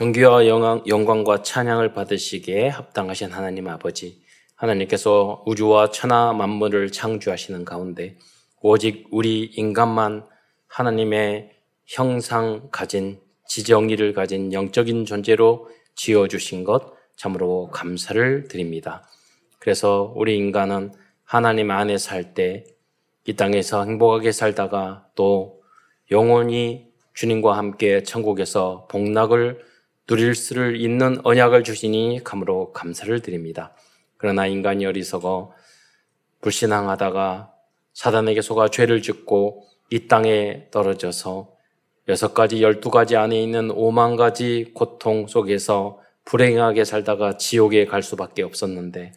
존귀와 영광 과 찬양을 받으시기에 합당하신 하나님 아버지, 하나님께서 우주와 천하 만물을 창조하시는 가운데 오직 우리 인간만 하나님의 형상 가진 지정의를 가진 영적인 존재로 지어주신 것 참으로 감사를 드립니다. 그래서 우리 인간은 하나님 안에 살 때 이 땅에서 행복하게 살다가 또 영원히 주님과 함께 천국에서 복락을 누릴 수를 있는 언약을 주시니 감으로 감사를 드립니다. 그러나 인간이 어리석어 불신앙하다가 사단에게 속아 죄를 짓고 이 땅에 떨어져서 여섯 가지, 열두 가지 안에 있는 오만 가지 고통 속에서 불행하게 살다가 지옥에 갈 수밖에 없었는데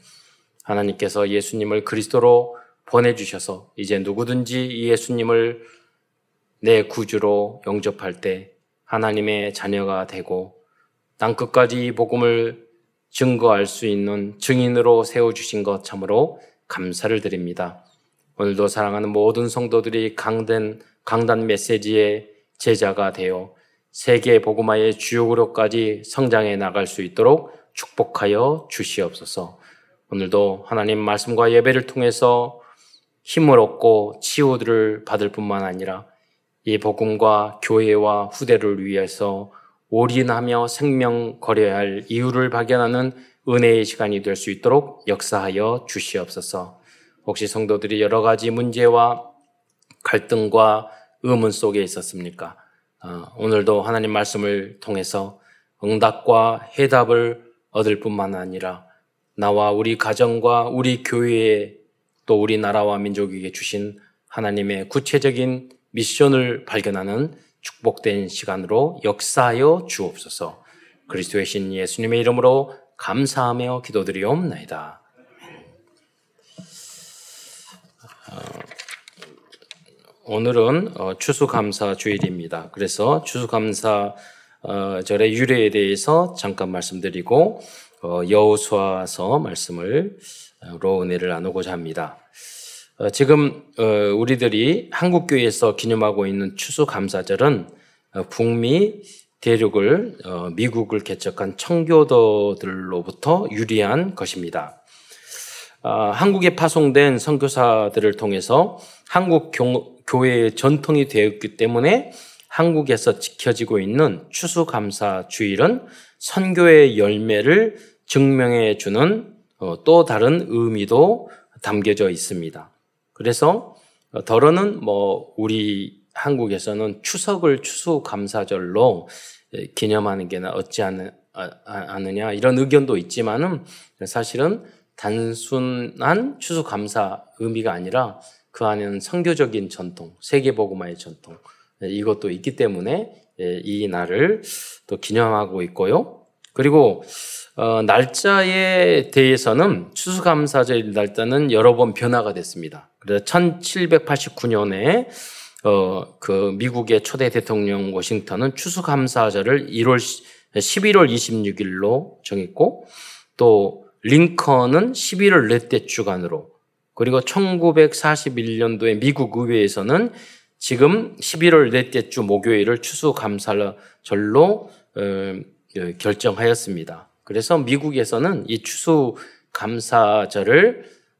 하나님께서 예수님을 그리스도로 보내주셔서 이제 누구든지 예수님을 내 구주로 영접할 때 하나님의 자녀가 되고 땅 끝까지 복음을 증거할 수 있는 증인으로 세워 주신 것 참으로 감사를 드립니다. 오늘도 사랑하는 모든 성도들이 강된, 강단 메시지의 제자가 되어 세계 복음화의 주역으로까지 성장해 나갈 수 있도록 축복하여 주시옵소서. 오늘도 하나님 말씀과 예배를 통해서 힘을 얻고 치유를 받을 뿐만 아니라 이 복음과 교회와 후대를 위해서 올인하며 생명 거려야 할 이유를 발견하는 은혜의 시간이 될 수 있도록 역사하여 주시옵소서. 혹시 성도들이 여러 가지 문제와 갈등과 의문 속에 있었습니까? 어, 오늘도 하나님 말씀을 통해서 응답과 해답을 얻을 뿐만 아니라 나와 우리 가정과 우리 교회에 또 우리 나라와 민족에게 주신 하나님의 구체적인 미션을 발견하는 축복된 시간으로 역사하여 주옵소서. 그리스도의 신 예수님의 이름으로 감사하며 기도드리옵나이다. 어, 오늘은 어, 추수감사 주일입니다. 그래서 추수감사 어, 절의 유래에 대해서 잠깐 말씀드리고 여호수아서 말씀을 로 은혜를 나누고자 합니다. 지금 우리들이 한국 교회에서 기념하고 있는 추수 감사절은 북미 대륙을 미국을 개척한 청교도들로부터 유리한 것입니다. 아, 한국에 파송된 선교사들을 통해서 한국 교회의 전통이 되었기 때문에 한국에서 지켜지고 있는 추수감사 주일은 선교의 열매를 증명해 주는 어, 또 다른 의미도 담겨져 있습니다. 그래서 더러는 뭐 우리 한국에서는 추석을 추수감사절로 기념하는 게 어찌 아, 않느냐 이런 의견도 있지만은 사실은 단순한 추수감사 의미가 아니라 그 안에는 성교적인 전통, 세계복음화의 전통 이것도 있기 때문에 이 날을 또 기념하고 있고요. 그리고 어, 날짜에 대해서는 추수감사절 날짜는 여러 번 변화가 됐습니다. 그래서 1789년에 어, 그 미국의 초대 대통령 워싱턴은 추수감사절을 1월 11월 26일로 정했고 또 링컨은 11월 넷째 주간으로 그리고 1941년도에 미국 의회에서는 지금 11월 넷째 주 목요일을 추수감사절로 어, 결정하였습니다. 그래서 미국에서는 이 추수감사절을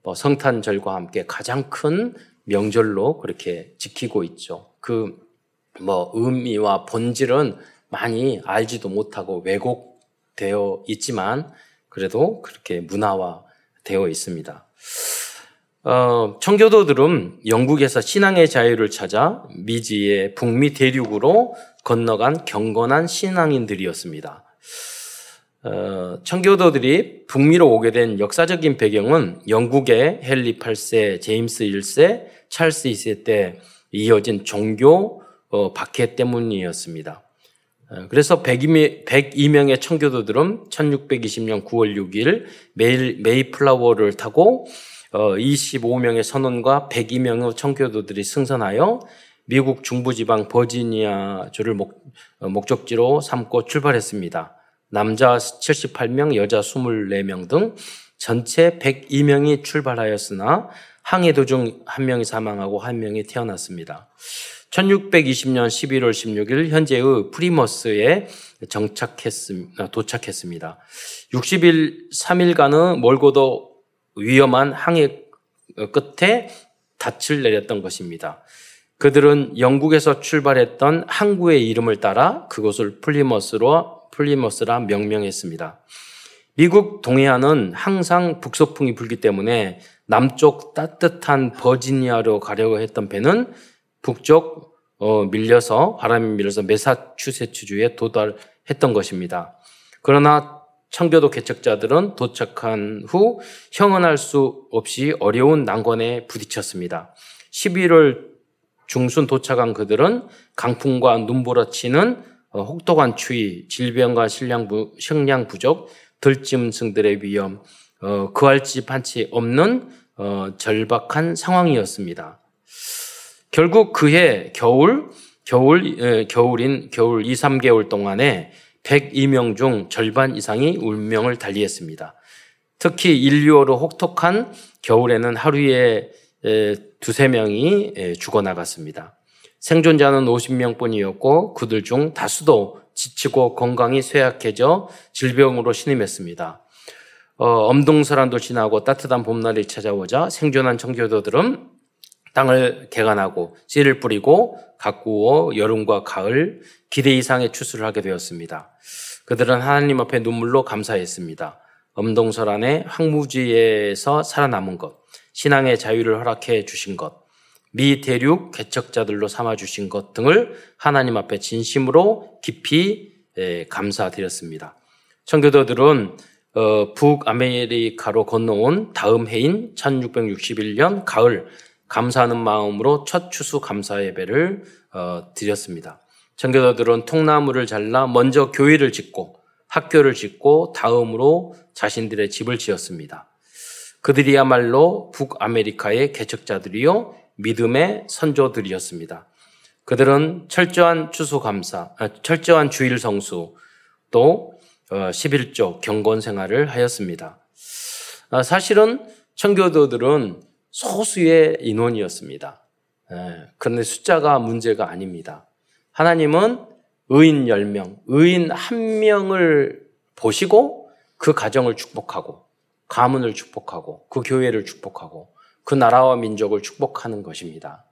뭐 성탄절과 함께 가장 큰 명절로 그렇게 지키고 있죠. 그 뭐 의미와 본질은 많이 알지도 못하고 왜곡되어 있지만 그래도 그렇게 문화화 되어 있습니다. 어, 청교도들은 영국에서 신앙의 자유를 찾아 미지의 북미 대륙으로 건너간 경건한 신앙인들이었습니다. 어, 청교도들이 북미로 오게 된 역사적인 배경은 영국의 헨리 8세, 제임스 1세, 찰스 2세 때 이어진 종교 어, 박해 때문이었습니다. 어, 그래서 102명의 청교도들은 1620년 9월 6일 메일, 메이플라워를 타고 25명의 어, 선원과 102명의 청교도들이 승선하여 미국 중부지방 버지니아주를 목, 어, 목적지로 삼고 출발했습니다. 남자 78명, 여자 24명 등 전체 102명이 출발하였으나 항해 도중 한 명이 사망하고 한 명이 태어났습니다. 1620년 11월 16일 현재의 프리머스에 정착했습니다. 도착했습니다. 60일 3일간은 멀고도 위험한 항해 끝에 닻을 내렸던 것입니다. 그들은 영국에서 출발했던 항구의 이름을 따라 그곳을 플리머스로 플리머스라 명명했습니다. 미국 동해안은 항상 북서풍이 불기 때문에 남쪽 따뜻한 버지니아로 가려고 했던 배는 북쪽 어, 밀려서 바람이 밀려서 메사추세츠주에 도달했던 것입니다. 그러나 청교도 개척자들은 도착한 후 형언할 수 없이 어려운 난관에 부딪혔습니다. 11월 중순 도착한 그들은 강풍과 눈보라 치는 어, 혹독한 추위, 질병과 식량, 부, 식량 부족, 들짐승들의 위험, 어, 그할 집한채 없는 어, 절박한 상황이었습니다. 결국 그해 겨울, 겨울, 에, 겨울인 겨울 2, 3개월 동안에 102명 중 절반 이상이 운명을 달리했습니다. 특히 인류어로 혹독한 겨울에는 하루에 두세 명이 죽어나갔습니다. 생존자는 50명뿐이었고 그들 중 다수도 지치고 건강이 쇠약해져 질병으로 신음했습니다. 어, 엄동설한도 지나고 따뜻한 봄날이 찾아오자 생존한 청교도들은 땅을 개간하고 씨를 뿌리고 가꾸어 여름과 가을 기대 이상의 추수를 하게 되었습니다. 그들은 하나님 앞에 눈물로 감사했습니다. 엄동설 안에 황무지에서 살아남은 것, 신앙의 자유를 허락해 주신 것, 미 대륙 개척자들로 삼아 주신 것 등을 하나님 앞에 진심으로 깊이 감사드렸습니다. 청교도들은 어, 북아메리카로 건너온 다음 해인 1661년 가을 감사하는 마음으로 첫 추수 감사 예배를 어, 드렸습니다. 청교도들은 통나무를 잘라 먼저 교회를 짓고 학교를 짓고 다음으로 자신들의 집을 지었습니다. 그들이야말로 북아메리카의 개척자들이요 믿음의 선조들이었습니다. 그들은 철저한 추수 감사, 아, 철저한 주일 성수, 또 11조 어, 경건 생활을 하였습니다. 아, 사실은 청교도들은 소수의 인원이었습니다. 예, 그런데 숫자가 문제가 아닙니다. 하나님은 의인 10명, 의인 1명을 보시고 그 가정을 축복하고 가문을 축복하고 그 교회를 축복하고 그 나라와 민족을 축복하는 것입니다.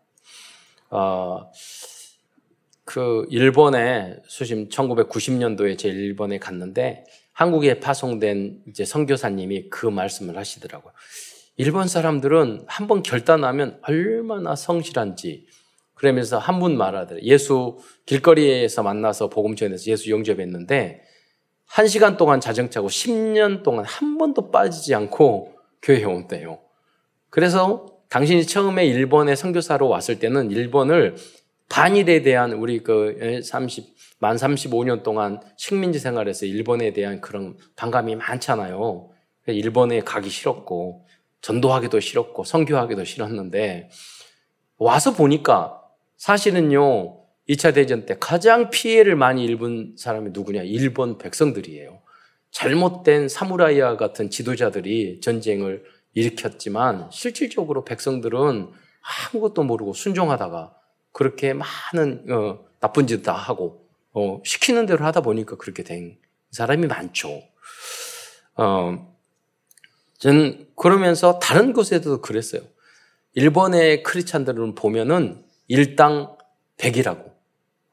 어, 그 일본에 수심 1990년도에 제 일본에 갔는데 한국에 파송된 이제 선교사님이 그 말씀을 하시더라고요. 일본 사람들은 한 번 결단하면 얼마나 성실한지 그러면서 한 분 말하더래요. 예수 길거리에서 만나서 복음 전해서 예수 영접했는데 한 시간 동안 자전차고 10년 동안 한 번도 빠지지 않고 교회에 온대요. 그래서 당신이 처음에 일본에 선교사로 왔을 때는 일본을 반일에 대한 우리 그 30, 만 35년 동안 식민지 생활에서 일본에 대한 그런 반감이 많잖아요. 일본에 가기 싫었고 전도하기도 싫었고 선교하기도 싫었는데 와서 보니까 사실은요 2차 대전 때 가장 피해를 많이 입은 사람이 누구냐? 일본 백성들이에요. 잘못된 사무라이와 같은 지도자들이 전쟁을 일으켰지만 실질적으로 백성들은 아무것도 모르고 순종하다가 그렇게 많은 어, 나쁜 짓 다 하고 어, 시키는 대로 하다 보니까 그렇게 된 사람이 많죠. 어, 저는 그러면서 다른 곳에도 그랬어요. 일본의 크리스찬들은 보면은 일당 100이라고.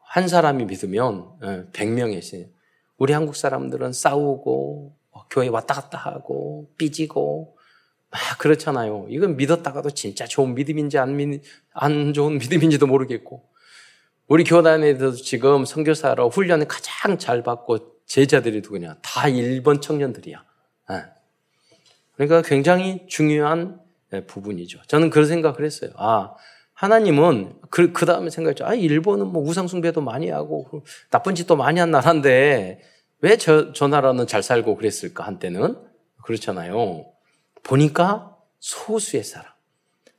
한 사람이 믿으면 100명의 신. 우리 한국 사람들은 싸우고 뭐 교회 왔다 갔다 하고 삐지고 막 그렇잖아요. 이건 믿었다가도 진짜 좋은 믿음인지 안, 믿, 안 좋은 믿음인지도 모르겠고 우리 교단에도 지금 선교사로 훈련을 가장 잘 받고 제자들이 누구냐? 다 일본 청년들이야. 그러니까 굉장히 중요한 예, 부분이죠. 저는 그런 생각을 했어요. 아, 하나님은 그, 그 다음에 생각했죠. 아, 일본은 뭐 우상숭배도 많이 하고 나쁜 짓도 많이 한 나라인데 왜 저, 저 나라는 잘 살고 그랬을까, 한때는? 그렇잖아요. 보니까 소수의 사람.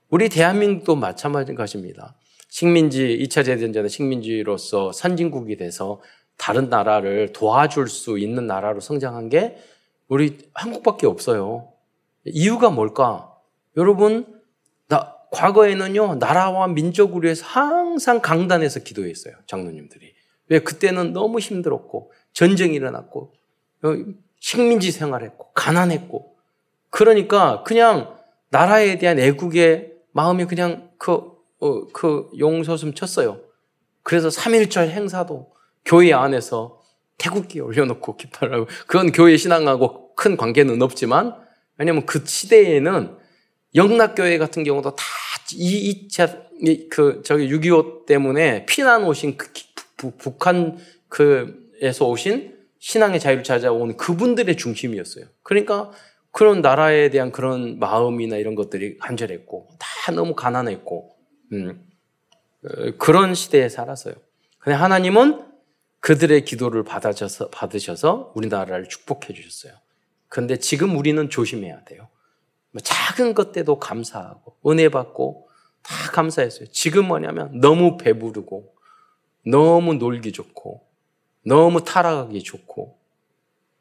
우리 대한민국도 마찬가지인 것입니다. 식민지, 2차 대전전에 식민지로서 선진국이 돼서 다른 나라를 도와줄 수 있는 나라로 성장한 게 우리 한국밖에 없어요. 이유가 뭘까? 여러분, 나 과거에는요, 나라와 민족을 위해서 항상 강단에서 기도했어요. 장로님들이. 왜? 그때는 너무 힘들었고, 전쟁이 일어났고, 어, 식민지 생활했고, 가난했고, 그러니까 그냥 나라에 대한 애국의 마음이 그냥 그, 어, 그 용서숨 쳤어요. 그래서 3.1절 행사도 교회 안에서 태국기 올려놓고 깃발하고, 그건 교회 신앙하고 큰 관계는 없지만, 왜냐면 그 시대에는 영락교회 같은 경우도 다 이, 2차, 그, 저기 6.25 때문에 피난 오신 그, 북한 그에서 오신 신앙의 자유를 찾아온 그분들의 중심이었어요. 그러니까 그런 나라에 대한 그런 마음이나 이런 것들이 간절했고, 다 너무 가난했고, 음, 어, 그런 시대에 살았어요. 근데 하나님은 그들의 기도를 받아셔서, 받으셔서 우리나라를 축복해 주셨어요. 그런데 지금 우리는 조심해야 돼요. 뭐 작은 것 때도 감사하고, 은혜 받고, 다 감사했어요. 지금 뭐냐면 너무 배부르고, 너무 놀기 좋고, 너무 타락하기 좋고,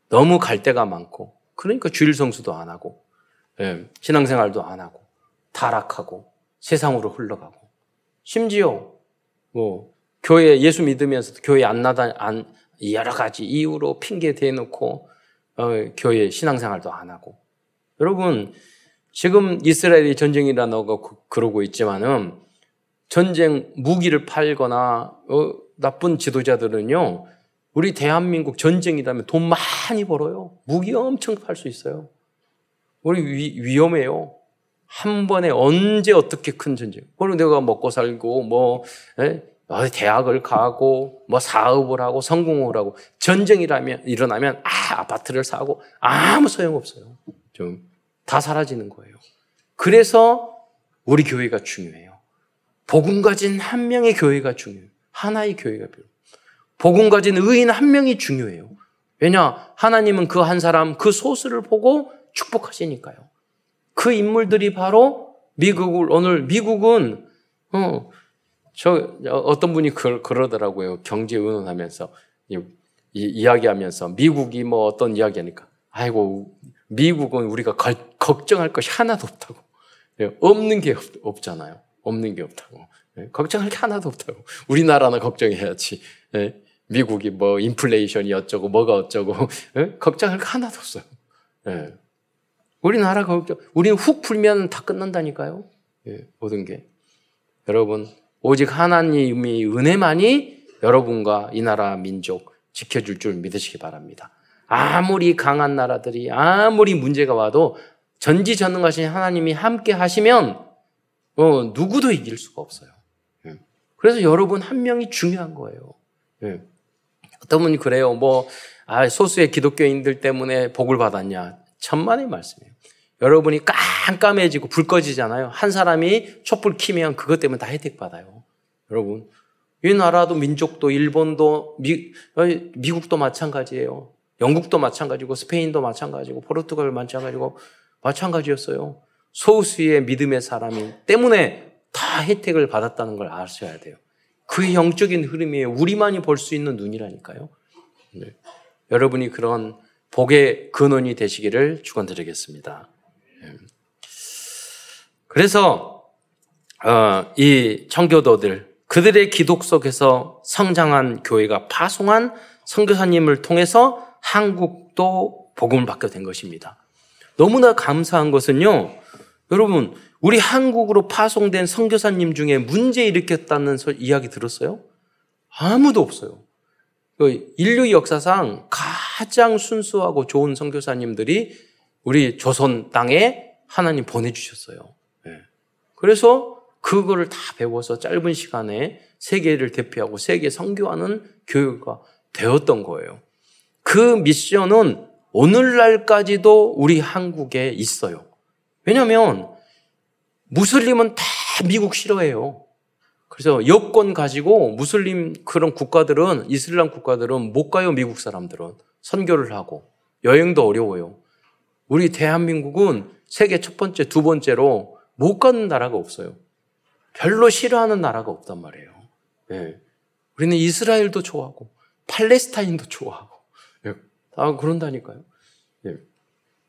너무 갈 데가 많고, 그러니까 주일 성수도 안 하고, 예, 신앙생활도 안 하고, 타락하고, 세상으로 흘러가고, 심지어 뭐 교회 예수 믿으면서 교회 안 나다 안 여러 가지 이유로 핑계 대놓고 어, 교회 신앙생활도 안 하고. 여러분 지금 이스라엘이 전쟁이라고 그러고 있지만은 전쟁 무기를 팔거나 어, 나쁜 지도자들은요 우리 대한민국 전쟁이라면 돈 많이 벌어요 무기 엄청 팔 수 있어요 우리 위, 위험해요 한 번에 언제 어떻게 큰 전쟁. 그리고 내가 먹고 살고 뭐 에? 대학을 가고 뭐 사업을 하고 성공을 하고 전쟁이라면 일어나면 아 아파트를 사고 아무 소용 없어요. 좀 다 사라지는 거예요. 그래서 우리 교회가 중요해요. 복음 가진 한 명의 교회가 중요해요. 하나의 교회가 필요. 복음 가진 의인 한 명이 중요해요. 왜냐? 하나님은 그 한 사람 그 소수를 보고 축복하시니까요. 그 인물들이 바로 미국을 오늘 미국은 어, 저 어떤 분이 그, 그러더라고요. 경제 의논하면서 이, 이, 이야기하면서 미국이 뭐 어떤 이야기 하니까. 아이고 미국은 우리가 걸, 걱정할 것이 하나도 없다고. 네, 없는 게 없, 잖아요. 없는 게 없다고. 네, 걱정할 게 하나도 없다고. 우리나라는 걱정해야지. 네, 미국이 뭐 인플레이션이 어쩌고 뭐가 어쩌고 걱정할 게 하나도 없어요. 우리나라 걱정, 우리는 훅 풀면 다 끝난다니까요. 예, 모든 게. 여러분, 오직 하나님의 은혜만이 여러분과 이 나라 민족 지켜줄 줄 믿으시기 바랍니다. 아무리 강한 나라들이, 아무리 문제가 와도 전지전능하신 하나님이 함께 하시면, 어, 누구도 이길 수가 없어요. 예. 그래서 여러분 한 명이 중요한 거예요. 예. 어떤 분이 그래요. 뭐, 아, 소수의 기독교인들 때문에 복을 받았냐. 천만의 말씀이에요. 여러분이 깜깜해지고 불 꺼지잖아요. 한 사람이 촛불 키면 그것 때문에 다 혜택 받아요. 여러분, 이 나라도 민족도 일본도 미, 미국도 마찬가지예요. 영국도 마찬가지고 스페인도 마찬가지고 포르투갈 마찬가지고 마찬가지였어요. 소수의 믿음의 사람이 때문에 다 혜택을 받았다는 걸 아셔야 돼요. 그 영적인 흐름이에요. 우리만이 볼 수 있는 눈이라니까요. 네. 여러분이 그런 복의 근원이 되시기를 축원드리겠습니다. 예. 그래서 어, 이 청교도들 그들의 기독 속에서 성장한 교회가 파송한 선교사님을 통해서 한국도 복음을 받게 된 것입니다. 너무나 감사한 것은요, 여러분 우리 한국으로 파송된 선교사님 중에 문제 일으켰다는 이야기 들었어요? 아무도 없어요. 그 인류 역사상 가장 순수하고 좋은 선교사님들이 우리 조선 땅에 하나님 보내주셨어요. 네. 그래서 그거를 다 배워서 짧은 시간에 세계를 대표하고 세계 선교하는 교육가 되었던 거예요. 그 미션은 오늘날까지도 우리 한국에 있어요. 왜냐하면 무슬림은 다 미국 싫어해요. 그래서 여권 가지고 무슬림 그런 국가들은 이슬람 국가들은 못 가요 미국 사람들은 선교를 하고 여행도 어려워요. 우리 대한민국은 세계 첫 번째, 두 번째로 못 가는 나라가 없어요. 별로 싫어하는 나라가 없단 말이에요. 네. 우리는 이스라엘도 좋아하고, 팔레스타인도 좋아하고, 네. 다 그런다니까요.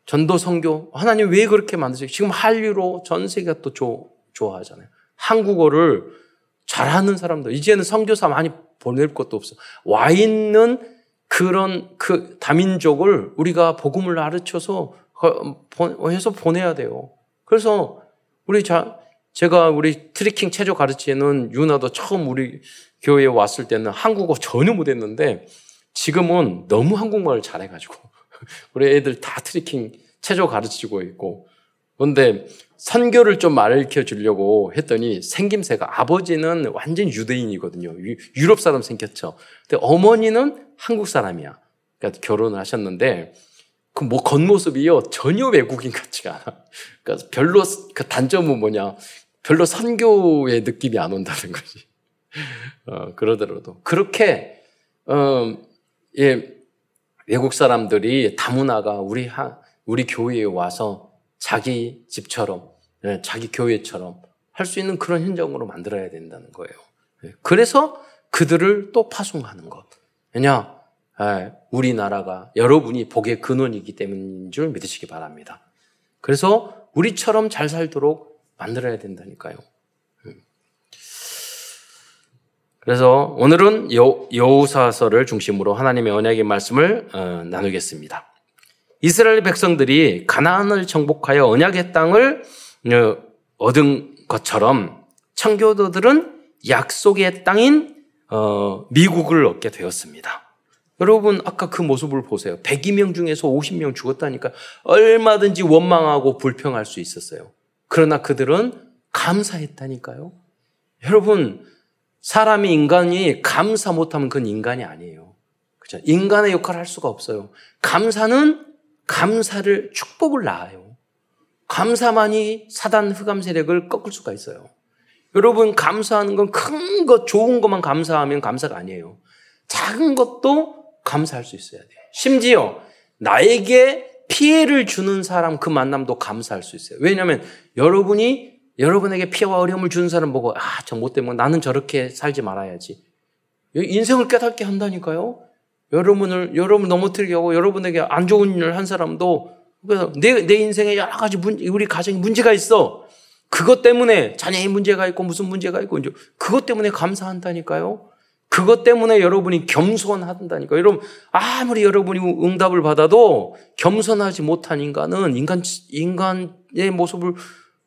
네. 전도 선교, 하나님 왜 그렇게 만드세요? 지금 한류로 전 세계가 또 조, 좋아하잖아요. 한국어를 잘하는 사람들, 이제는 선교사 많이 보낼 것도 없어. 와 있는 그런 그 다민족을 우리가 복음을 가르쳐서 해서 보내야 돼요. 그래서 우리 자, 제가 우리 tricking 체조 가르치는 유나도 처음 우리 교회에 왔을 때는 한국어 전혀 못했는데 지금은 너무 한국말을 잘해가지고 우리 애들 다 tricking 체조 가르치고 있고 그런데 선교를 좀 가르쳐 주려고 했더니 생김새가 아버지는 완전 유대인이거든요. 유럽 사람 생겼죠. 근데 어머니는 한국 사람이야. 그러니까 결혼을 하셨는데 그 뭐 겉모습이요 전혀 외국인 같지가 않아. 그러니까 별로 그 단점은 뭐냐? 별로 선교의 느낌이 안 온다는 거지. 어, 그러더라도 그렇게 어, 예, 외국 사람들이 다문화가 우리 하, 우리 교회에 와서 자기 집처럼 예, 자기 교회처럼 할 수 있는 그런 현장으로 만들어야 된다는 거예요. 예, 그래서 그들을 또 파송하는 것. 왜냐? 예, 우리나라가 여러분이 복의 근원이기 때문인 줄 믿으시기 바랍니다. 그래서 우리처럼 잘 살도록 만들어야 된다니까요. 그래서 오늘은 여우사서를 중심으로 하나님의 언약의 말씀을 어, 나누겠습니다. 이스라엘 백성들이 가나안을 정복하여 언약의 땅을 어, 얻은 것처럼 청교도들은 약속의 땅인 어, 미국을 얻게 되었습니다. 여러분 아까 그 모습을 보세요. 102명 중에서 50명 죽었다니까 얼마든지 원망하고 불평할 수 있었어요. 그러나 그들은 감사했다니까요. 여러분 사람이 인간이 감사 못하면 그건 인간이 아니에요. 그죠? 인간의 역할을 할 수가 없어요. 감사는 감사를 축복을 낳아요. 감사만이 사단 흑암 세력을 꺾을 수가 있어요. 여러분 감사하는 건 큰 것, 좋은 것만 감사하면 감사가 아니에요. 작은 것도 감사할 수 있어야 돼요. 심지어 나에게 피해를 주는 사람 그 만남도 감사할 수 있어요. 왜냐하면 여러분이 여러분에게 피해와 어려움을 주는 사람 보고 아, 저못 때문에 나는 저렇게 살지 말아야지. 인생을 깨닫게 한다니까요. 여러분을 여러분 넘어뜨리게 하고 여러분에게 안 좋은 일을 한 사람도 그래서 내, 내 인생에 여러 가지 문, 우리 가정에 문제가 있어. 그것 때문에 자녀의 문제가 있고 무슨 문제가 있고 이제 그것 때문에 감사한다니까요. 그것 때문에 여러분이 겸손한다니까. 여러분 아무리 여러분이 응답을 받아도 겸손하지 못한 인간은 인간 인간의 모습을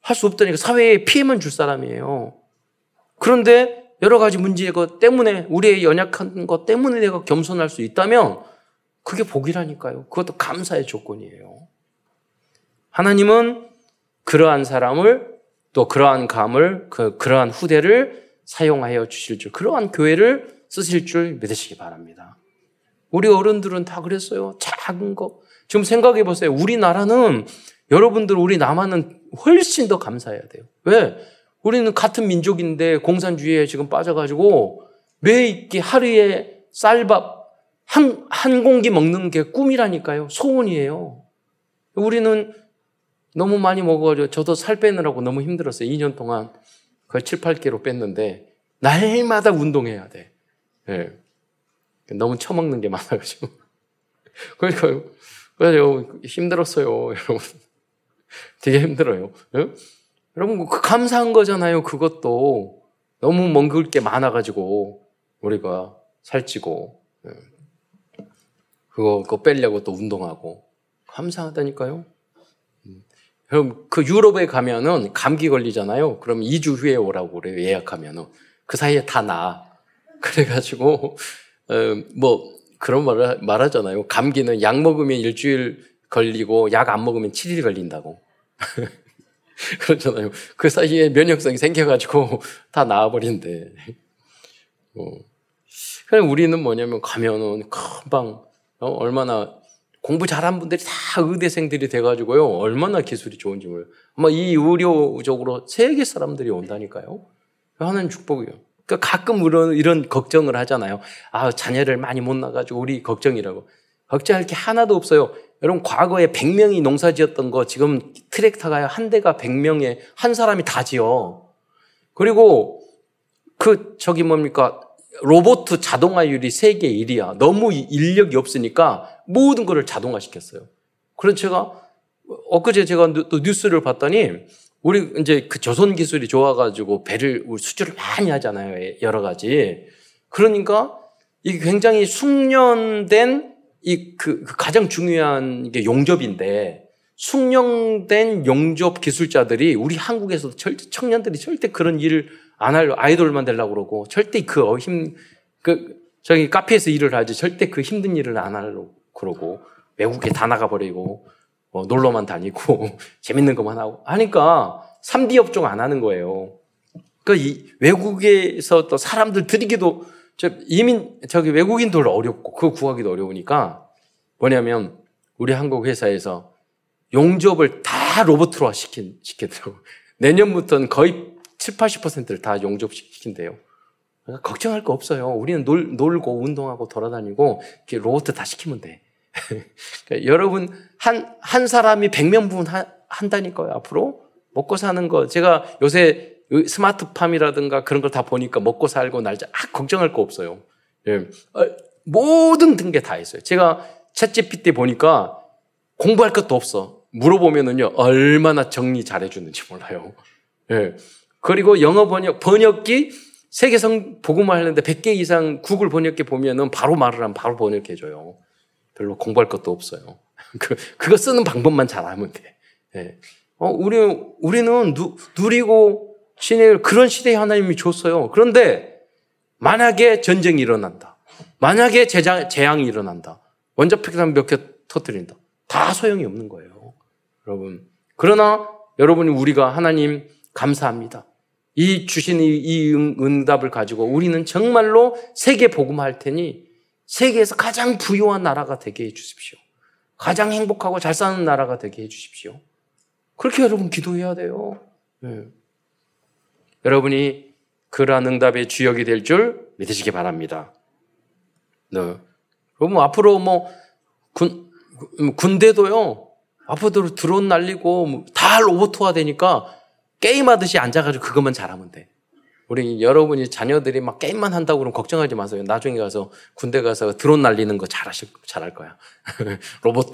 할 수 없다니까 사회에 피해만 줄 사람이에요. 그런데 여러 가지 문제 것 때문에 우리의 연약한 것 때문에 내가 겸손할 수 있다면 그게 복이라니까요. 그것도 감사의 조건이에요. 하나님은 그러한 사람을 또 그러한 감을 그 그러한 후대를 사용하여 주실 줄 그러한 교회를 쓰실 줄 믿으시기 바랍니다. 우리 어른들은 다 그랬어요. 작은 거. 지금 생각해 보세요. 우리나라는 여러분들 우리 남한은 훨씬 더 감사해야 돼요. 왜? 우리는 같은 민족인데 공산주의에 지금 빠져가지고 매끼 하루에 쌀밥 한, 한 공기 먹는 게 꿈이라니까요. 소원이에요. 우리는 너무 많이 먹어가지고 저도 살 빼느라고 너무 힘들었어요. 2년 동안 거의 7, 8kg 뺐는데 날마다 운동해야 돼. 네. 너무 처먹는 게 많아가지고. 그러니까 그래서 힘들었어요, 여러분. 되게 힘들어요. 네? 여러분, 그 감사한 거잖아요. 그것도. 너무 먹을 게 많아가지고, 우리가 살찌고, 네. 그거, 그거 빼려고 또 운동하고. 감사하다니까요. 음. 그럼 그 유럽에 가면은 감기 걸리잖아요. 그럼 2주 후에 오라고 그래요. 예약하면은. 그 사이에 다 나. 그래가지고, 어, 뭐, 그런 말을 말하잖아요. 감기는 약 먹으면 일주일 걸리고 약 안 먹으면 7일 걸린다고. 그렇잖아요. 그 사이에 면역성이 생겨가지고 다 나아버린대. 어. 그냥 우리는 뭐냐면 가면은 금방 어, 얼마나 공부 잘한 분들이 다 의대생들이 돼가지고요. 얼마나 기술이 좋은지 몰라요. 아마 이 의료적으로 세계 사람들이 온다니까요. 하나님 축복이에요. 그러니까 가끔 이런, 이런 걱정을 하잖아요. 아, 자녀를 많이 못 나가지고 우리 걱정이라고. 걱정할 게 하나도 없어요. 여러분 과거에 100명이 농사 지었던 거 지금 트랙터가 한 대가 100명에 한 사람이 다 지어. 그리고 그 저기 뭡니까 로봇 자동화율이 세계 1위야. 너무 인력이 없으니까 모든 것을 자동화 시켰어요. 그래서 제가 엊그제 제가 또 뉴스를 봤더니 우리 이제 그 조선 기술이 좋아가지고 배를 수주를 많이 하잖아요. 여러 가지. 그러니까 이게 굉장히 숙련된 이그 그 가장 중요한 게 용접인데 숙련된 용접 기술자들이 우리 한국에서도 절대 청년들이 절대 그런 일을 안 하려 아이돌만 되려고 그러고 절대 그힘그 저기 카페에서 일을 하지 절대 그 힘든 일을 안 하려고 그러고 외국에 다 나가 버리고 뭐 놀러만 다니고 재밌는 것만 하고 하니까 3D 업종 안 하는 거예요. 그이 외국에서 또 사람들 들이기도 저 이민 저기 외국인들 어렵고 그거 구하기도 어려우니까 뭐냐면 우리 한국 회사에서 용접을 다 로봇으로 시킨 시키더라고. 내년부터는 거의 7, 80%를 다 용접시킨대요. 그러니까 걱정할 거 없어요. 우리는 놀, 놀고 운동하고 돌아다니고 이렇게 로봇 다 시키면 돼. 그러니까 여러분 한, 한 사람이 100명 분 한다니까요. 앞으로 먹고 사는 거 제가 요새 스마트팜이라든가 그런 걸 다 보니까 먹고 살고 날짜 아, 걱정할 거 없어요. 예. 어, 모든 등게 다 있어요. 제가 챗GPT 보니까 공부할 것도 없어. 물어보면은요 얼마나 정리 잘해주는지 몰라요. 예. 그리고 영어 번역 번역기 세계성 복음을 하는데 100개 이상 구글 번역기 보면은 바로 말을 하면 바로 번역해줘요. 별로 공부할 것도 없어요. 그, 그거 쓰는 방법만 잘 알면 돼. 예. 어, 우리, 우리는 누, 누리고 신의 그런 시대에 하나님이 줬어요. 그런데 만약에 전쟁이 일어난다. 만약에 재장, 재앙이 일어난다. 원자폭탄 몇 개 터뜨린다. 다 소용이 없는 거예요. 여러분. 그러나 여러분이 우리가 하나님 감사합니다. 이 주신 이, 이 응답을 가지고 우리는 정말로 세계 복음할 테니 세계에서 가장 부유한 나라가 되게 해 주십시오. 가장 행복하고 잘 사는 나라가 되게 해 주십시오. 그렇게 여러분 기도해야 돼요. 네. 여러분이 그러한 응답의 주역이 될 줄 믿으시기 바랍니다. 네. 그럼 앞으로 뭐 군, 군대도요, 앞으로 드론 날리고 뭐다 로봇화 되니까 게임하듯이 앉아가지고 그것만 잘하면 돼. 우리 여러분이 자녀들이 막 게임만 한다고 그러면 걱정하지 마세요. 나중에 가서 군대 가서 드론 날리는 거 잘하실 잘할 거야. 로봇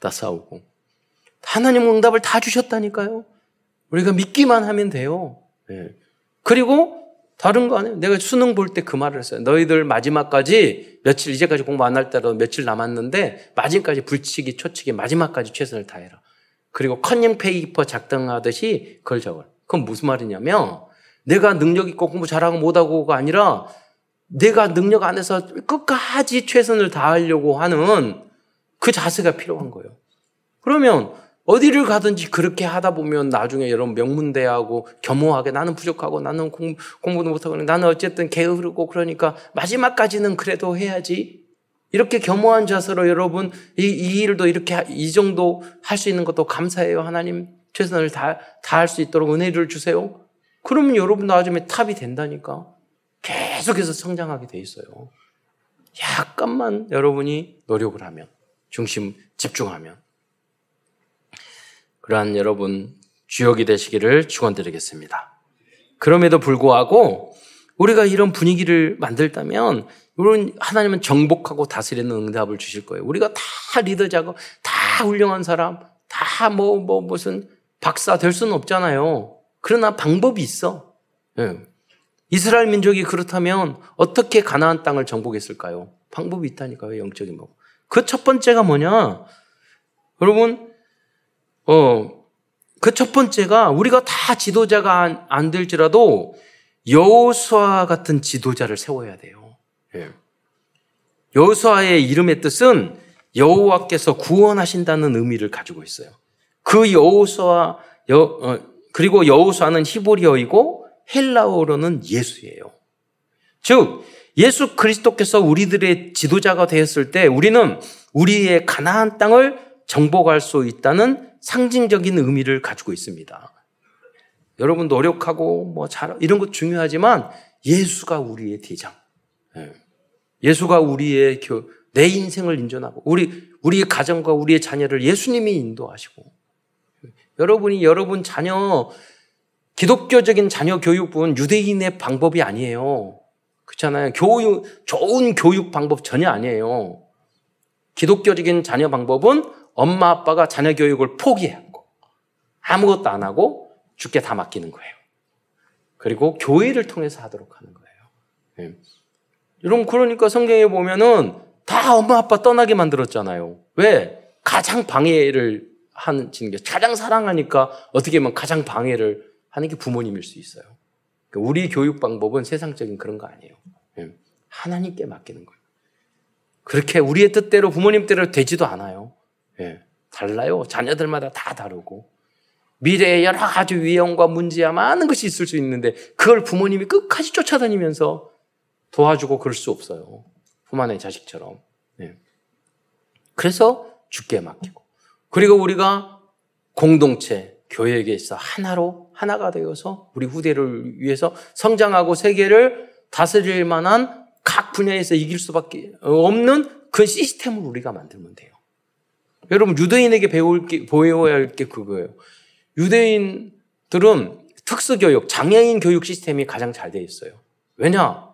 다 싸우고 하나님 응답을 다 주셨다니까요. 우리가 믿기만 하면 돼요. 네. 그리고 다른 거 아니에요. 내가 수능 볼 때 그 말을 했어요. 너희들 마지막까지 며칠 이제까지 공부 안 할 때라도 며칠 남았는데 마지막까지 분치기 초치기 마지막까지 최선을 다해라. 그리고 컨닝 페이퍼 작성하듯이 그걸 적어. 그건 무슨 말이냐면 내가 능력 있고 공부 잘하고 못하고가 아니라 내가 능력 안에서 끝까지 최선을 다하려고 하는 그 자세가 필요한 거예요. 그러면 어디를 가든지 그렇게 하다 보면 나중에 여러분 명문대하고 겸허하게 나는 부족하고 나는 공, 공부도 못하고 나는 어쨌든 게으르고 그러니까 마지막까지는 그래도 해야지. 이렇게 겸허한 자세로 여러분 이, 이 일도 이렇게 이 정도 할 수 있는 것도 감사해요. 하나님 최선을 다, 다할 수 있도록 은혜를 주세요. 그러면 여러분 나중에 탑이 된다니까. 계속해서 성장하게 돼 있어요. 약간만 여러분이 노력을 하면, 중심 집중하면. 그러한 여러분 주역이 되시기를 축원드리겠습니다. 그럼에도 불구하고 우리가 이런 분위기를 만들다면 우리는 하나님은 정복하고 다스리는 응답을 주실 거예요. 우리가 다 리더자고 다 훌륭한 사람, 다 뭐뭐 뭐 무슨 박사 될 수는 없잖아요. 그러나 방법이 있어. 예. 이스라엘 민족이 그렇다면 어떻게 가나안 땅을 정복했을까요? 방법이 있다니까요, 영적인 법. 그 첫 번째가 뭐냐? 여러분, 어, 그 첫 번째가 우리가 다 지도자가 안, 안 될지라도 여호수아 같은 지도자를 세워야 돼요. 예. 여호수아의 이름의 뜻은 여호와께서 구원하신다는 의미를 가지고 있어요. 그 여호수아 여, 어, 그리고 여호수아는 히브리어이고 헬라어로는 예수예요. 즉 예수 그리스도께서 우리들의 지도자가 되었을 때 우리는 우리의 가나안 땅을 정복할 수 있다는 상징적인 의미를 가지고 있습니다. 여러분 노력하고 뭐 잘 이런 것 중요하지만 예수가 우리의 대장. 예. 예수가 우리의 내 인생을 인존하고 우리 우리의 가정과 우리의 자녀를 예수님이 인도하시고 여러분이 여러분 자녀 기독교적인 자녀 교육은 유대인의 방법이 아니에요. 그렇잖아요. 교육 좋은 교육 방법 전혀 아니에요. 기독교적인 자녀 방법은 엄마 아빠가 자녀 교육을 포기하고 아무것도 안 하고 주께 다 맡기는 거예요. 그리고 교회를 통해서 하도록 하는 거예요. 예. 여러분 그러니까 성경에 보면은 다 엄마 아빠 떠나게 만들었잖아요. 왜? 가장 방해를 하는 게 가장 사랑하니까 어떻게 보면 가장 방해를 하는 게 부모님일 수 있어요. 그러니까 우리 교육 방법은 세상적인 그런 거 아니에요. 예. 하나님께 맡기는 거예요. 그렇게 우리의 뜻대로 부모님 대로 되지도 않아요. 예. 달라요. 자녀들마다 다 다르고. 미래에 여러 가지 위험과 문제야 많은 것이 있을 수 있는데 그걸 부모님이 끝까지 쫓아다니면서 도와주고 그럴 수 없어요. 부만의 자식처럼. 예. 그래서 죽게 맡기고. 그리고 우리가 공동체, 교회에게서 하나로 하나가 되어서 우리 후대를 위해서 성장하고 세계를 다스릴 만한 각 분야에서 이길 수밖에 없는 그 시스템을 우리가 만들면 돼요. 여러분 유대인에게 배울 게 보여야 할 게 그거예요. 유대인들은 특수교육, 장애인 교육 시스템이 가장 잘 되어 있어요. 왜냐?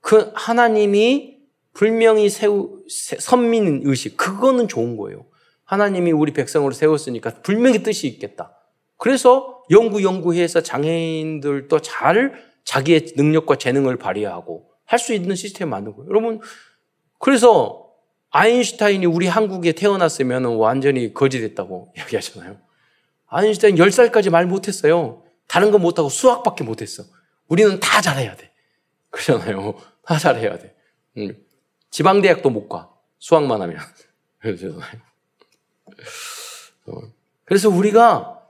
그 하나님이 분명히 세우 선민 의식 그거는 좋은 거예요. 하나님이 우리 백성으로 세웠으니까 분명히 뜻이 있겠다. 그래서 연구 연구해서 장애인들도 잘 자기의 능력과 재능을 발휘하고 할 수 있는 시스템 만든 거예요. 여러분 그래서 아인슈타인이 우리 한국에 태어났으면 완전히 거지됐다고 이야기하잖아요. 아인슈타인 10살까지 말 못했어요. 다른 거 못하고 수학밖에 못했어. 우리는 다 잘해야 돼. 그러잖아요. 다 잘해야 돼. 응. 지방대학도 못 가. 수학만 하면. 어. 그래서 우리가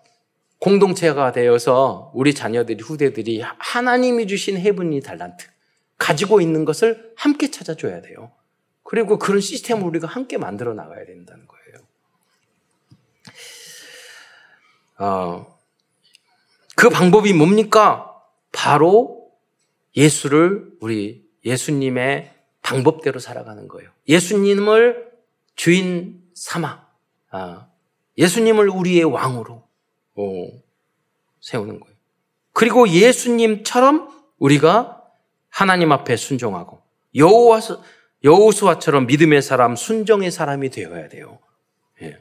공동체가 되어서 우리 자녀들이, 후대들이 하나님이 주신 해븐이 달란트, 가지고 있는 것을 함께 찾아줘야 돼요. 그리고 그런 시스템을 우리가 함께 만들어 나가야 된다는 거예요. 어, 그 방법이 뭡니까? 바로 예수를 우리 예수님의 방법대로 살아가는 거예요. 예수님을 주인 삼아, 아, 예수님을 우리의 왕으로 오, 세우는 거예요. 그리고 예수님처럼 우리가 하나님 앞에 순종하고 여호와 여호수아처럼 믿음의 사람, 순종의 사람이 되어야 돼요. 예.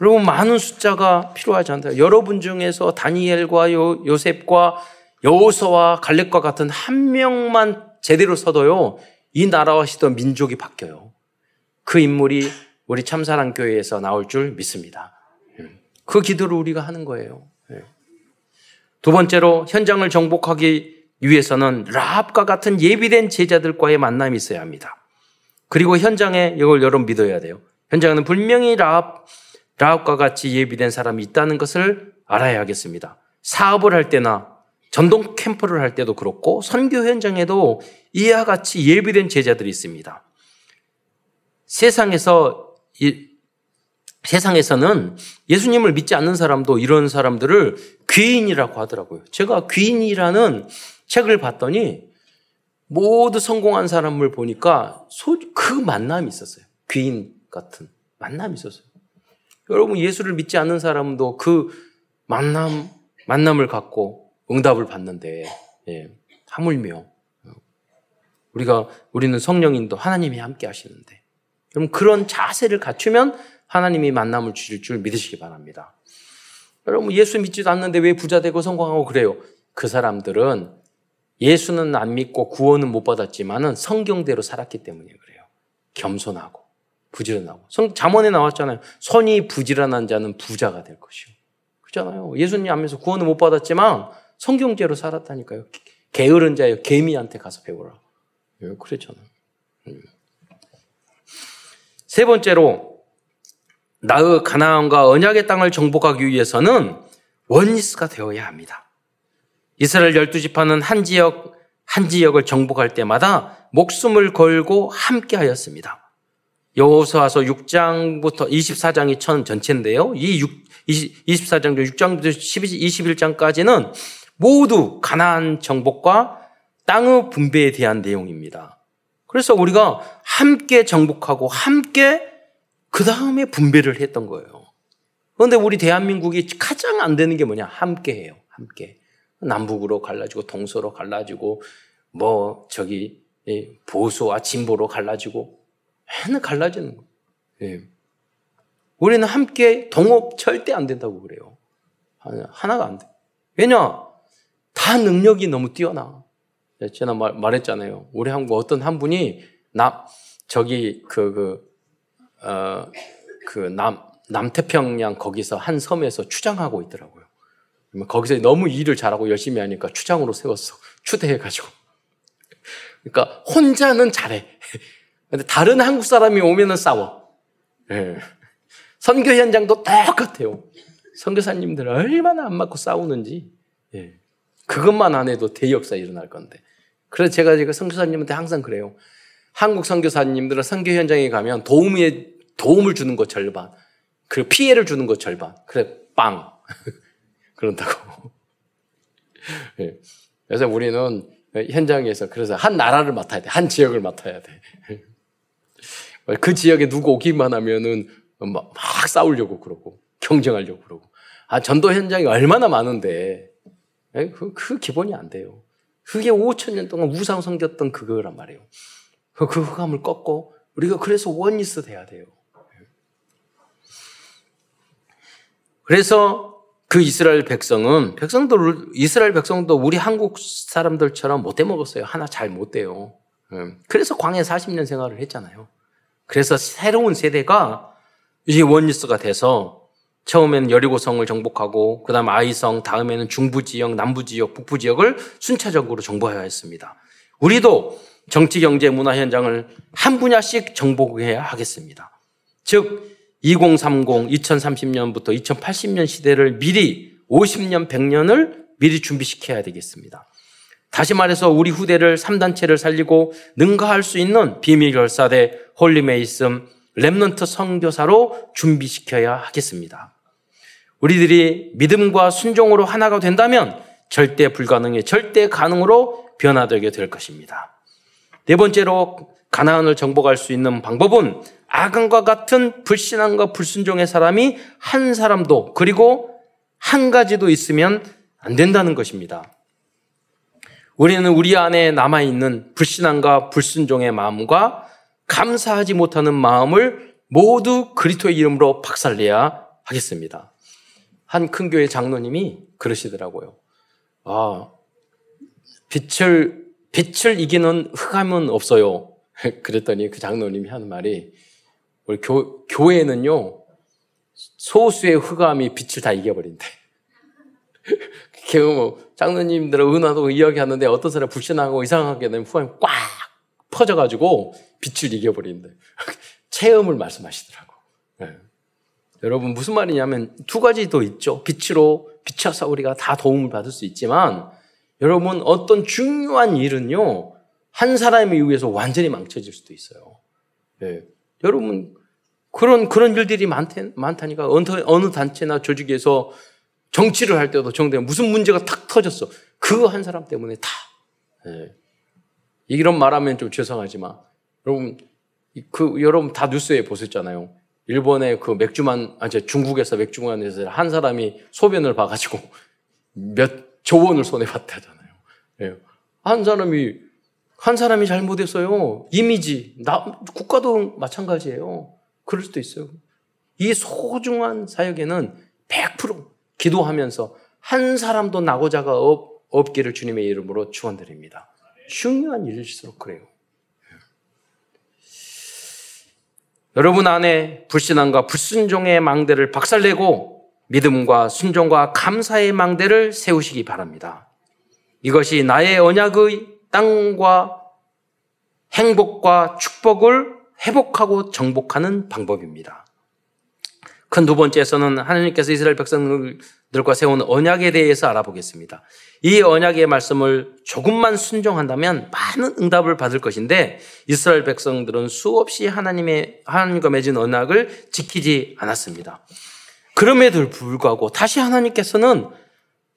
여러분 많은 숫자가 필요하지 않다. 여러분 중에서 다니엘과 요, 요셉과 여호수와 갈렙과 같은 한 명만 제대로 서도요 이 나라와 시던 민족이 바뀌어요. 그 인물이 우리 참사랑 교회에서 나올 줄 믿습니다. 그 기도를 우리가 하는 거예요. 예. 두 번째로 현장을 정복하기 위해서는 라합과 같은 예비된 제자들과의 만남이 있어야 합니다. 그리고 현장에 이걸 여러분 믿어야 돼요. 현장에는 분명히 라합, 라합과 같이 예비된 사람이 있다는 것을 알아야 하겠습니다. 사업을 할 때나 전동 캠프를 할 때도 그렇고 선교 현장에도 이와 같이 예비된 제자들이 있습니다. 세상에서 이, 세상에서는 예수님을 믿지 않는 사람도 이런 사람들을 귀인이라고 하더라고요. 제가 귀인이라는 책을 봤더니 모두 성공한 사람을 보니까 소, 그 만남이 있었어요. 귀인 같은 만남이 있었어요. 여러분 예수를 믿지 않는 사람도 그 만남 만남을 갖고 응답을 받는데 예, 하물며 우리가 우리는 성령인도 하나님이 함께 하시는데 그럼 그런 자세를 갖추면 하나님이 만남을 주실 줄 믿으시기 바랍니다. 여러분 예수 믿지도 않는데 왜 부자 되고 성공하고 그래요? 그 사람들은 예수는 안 믿고 구원은 못 받았지만은 성경대로 살았기 때문에 그래요. 겸손하고 부지런하고. 성 잠언에 나왔잖아요. 손이 부지런한 자는 부자가 될 것이요. 그렇잖아요. 예수님 안면서 구원을 못 받았지만 성경대로 살았다니까요. 게으른 자요 개미한테 가서 배우라. 예, 그랬잖아요. 음. 세 번째로 나의 가나안과 언약의 땅을 정복하기 위해서는 원리스가 되어야 합니다. 이스라엘 열두 지파는 한 지역 한 지역을 정복할 때마다 목숨을 걸고 함께 하였습니다. 여호수아서 6장부터 24장이 천 전체인데요. 이 6, 24장 6장부터 21장까지는 모두 가나안 정복과 땅의 분배에 대한 내용입니다. 그래서 우리가 함께 정복하고 함께 그 다음에 분배를 했던 거예요. 그런데 우리 대한민국이 가장 안 되는 게 뭐냐? 함께 해요. 함께. 남북으로 갈라지고 동서로 갈라지고 뭐 저기 보수와 진보로 갈라지고 맨날 갈라지는 거예요. 예. 우리는 함께 동업 절대 안 된다고 그래요. 하나가 안 돼. 왜냐? 다 능력이 너무 뛰어나. 네, 제가 말, 말했잖아요. 우리 한국 어떤 한 분이 남, 저기, 그, 그, 어, 그 남, 남태평양 거기서 한 섬에서 추장하고 있더라고요. 거기서 너무 일을 잘하고 열심히 하니까 추장으로 세웠어. 추대해가지고. 그러니까 혼자는 잘해. 근데 다른 한국 사람이 오면은 싸워. 예. 선교 현장도 똑같아요. 선교사님들 얼마나 안 맞고 싸우는지. 예. 그것만 안 해도 대역사 일어날 건데. 그래서 제가 제가 선교사님한테 항상 그래요. 한국 선교사님들은 선교 현장에 가면 도움에 도움을 주는 것 절반, 그리고 피해를 주는 것 절반. 그래 빵 그런다고. 예. 그래서 우리는 현장에서 그래서 한 나라를 맡아야 돼, 한 지역을 맡아야 돼. 그 지역에 누구 오기만 하면은 막, 막 싸우려고 그러고 경쟁하려고 그러고. 아 전도 현장이 얼마나 많은데 예? 그, 그 기본이 안 돼요. 그게 5천 년 동안 우상 섬겼던 그거란 말이에요. 그, 그 흑암을 꺾고 우리가 그래서 원리스 돼야 돼요. 그래서 그 이스라엘 백성은 백성도 이스라엘 백성도 우리 한국 사람들처럼 못돼 먹었어요. 하나 잘 못 돼요. 예. 그래서 광해 40년 생활을 했잖아요. 그래서 새로운 세대가 이제 원리스가 돼서 처음에는 여리고성을 정복하고 그다음 아이성 다음에는 중부 지역, 남부 지역, 북부 지역을 순차적으로 정복해야 했습니다. 우리도 정치, 경제, 문화 현장을 한 분야씩 정복해야 하겠습니다. 즉 2030, 2030년부터 2080년 시대를 미리 50년, 100년을 미리 준비시켜야 되겠습니다. 다시 말해서 우리 후대를 3단체를 살리고 능가할 수 있는 비밀 결사대 Holy Mason Remnant 선교사로 준비시켜야 하겠습니다. 우리들이 믿음과 순종으로 하나가 된다면 절대 불가능이 절대 가능으로 변화되게 될 것입니다. 네 번째로 가나안을 정복할 수 있는 방법은 아간과 같은 불신앙과 불순종의 사람이 한 사람도 그리고 한 가지도 있으면 안 된다는 것입니다. 우리는 우리 안에 남아있는 불신앙과 불순종의 마음과 감사하지 못하는 마음을 모두 그리토의 이름으로 박살내야 하겠습니다. 한 큰 교회 장로님이 그러시더라고요. 아, 빛을, 빛을 이기는 흑암은 없어요. 그랬더니 그 장로님이 하는 말이 우리 교, 교회는요, 소수의 흑암이 빛을 다 이겨버린대. 뭐 장로님들은 은하도 이야기하는데 어떤 사람이 불신하고 이상하게 되면 흑암이 꽉 퍼져가지고 빛을 이겨버린대. 체험을 말씀하시더라고. 네. 여러분 무슨 말이냐면 두 가지도 있죠. 빛으로 비춰서 우리가 다 도움을 받을 수 있지만 여러분 어떤 중요한 일은요 한 사람에 의해서 완전히 망쳐질 수도 있어요. 네. 여러분 그런 그런 일들이 많대, 많다니까 어느, 어느 단체나 조직에서 정치를 할 때도 정대 무슨 문제가 탁 터졌어. 그 한 사람 때문에 다. 네. 이런 말하면 좀 죄송하지만 여러분 그 여러분 다 뉴스에 보셨잖아요. 일본의 그 맥주만 아 중국에서 맥주만에서 한 사람이 소변을 봐가지고 몇 조 원을 손에 봤다잖아요. 네. 한 사람이 한 사람이 잘못했어요. 이미지 나 국가도 마찬가지예요. 그럴 수도 있어요. 이 소중한 사역에는 100% 기도하면서 한 사람도 나고자가 없, 없기를 주님의 이름으로 축원드립니다. 중요한 일일수록 그래요. 여러분 안에 불신앙과 불순종의 망대를 박살내고 믿음과 순종과 감사의 망대를 세우시기 바랍니다. 이것이 나의 언약의 땅과 행복과 축복을 회복하고 정복하는 방법입니다. 큰 두 번째에서는 하나님께서 이스라엘 백성들과 세운 언약에 대해서 알아보겠습니다. 이 언약의 말씀을 조금만 순종한다면 많은 응답을 받을 것인데 이스라엘 백성들은 수없이 하나님의 하나님과 맺은 언약을 지키지 않았습니다. 그럼에도 불구하고 다시 하나님께서는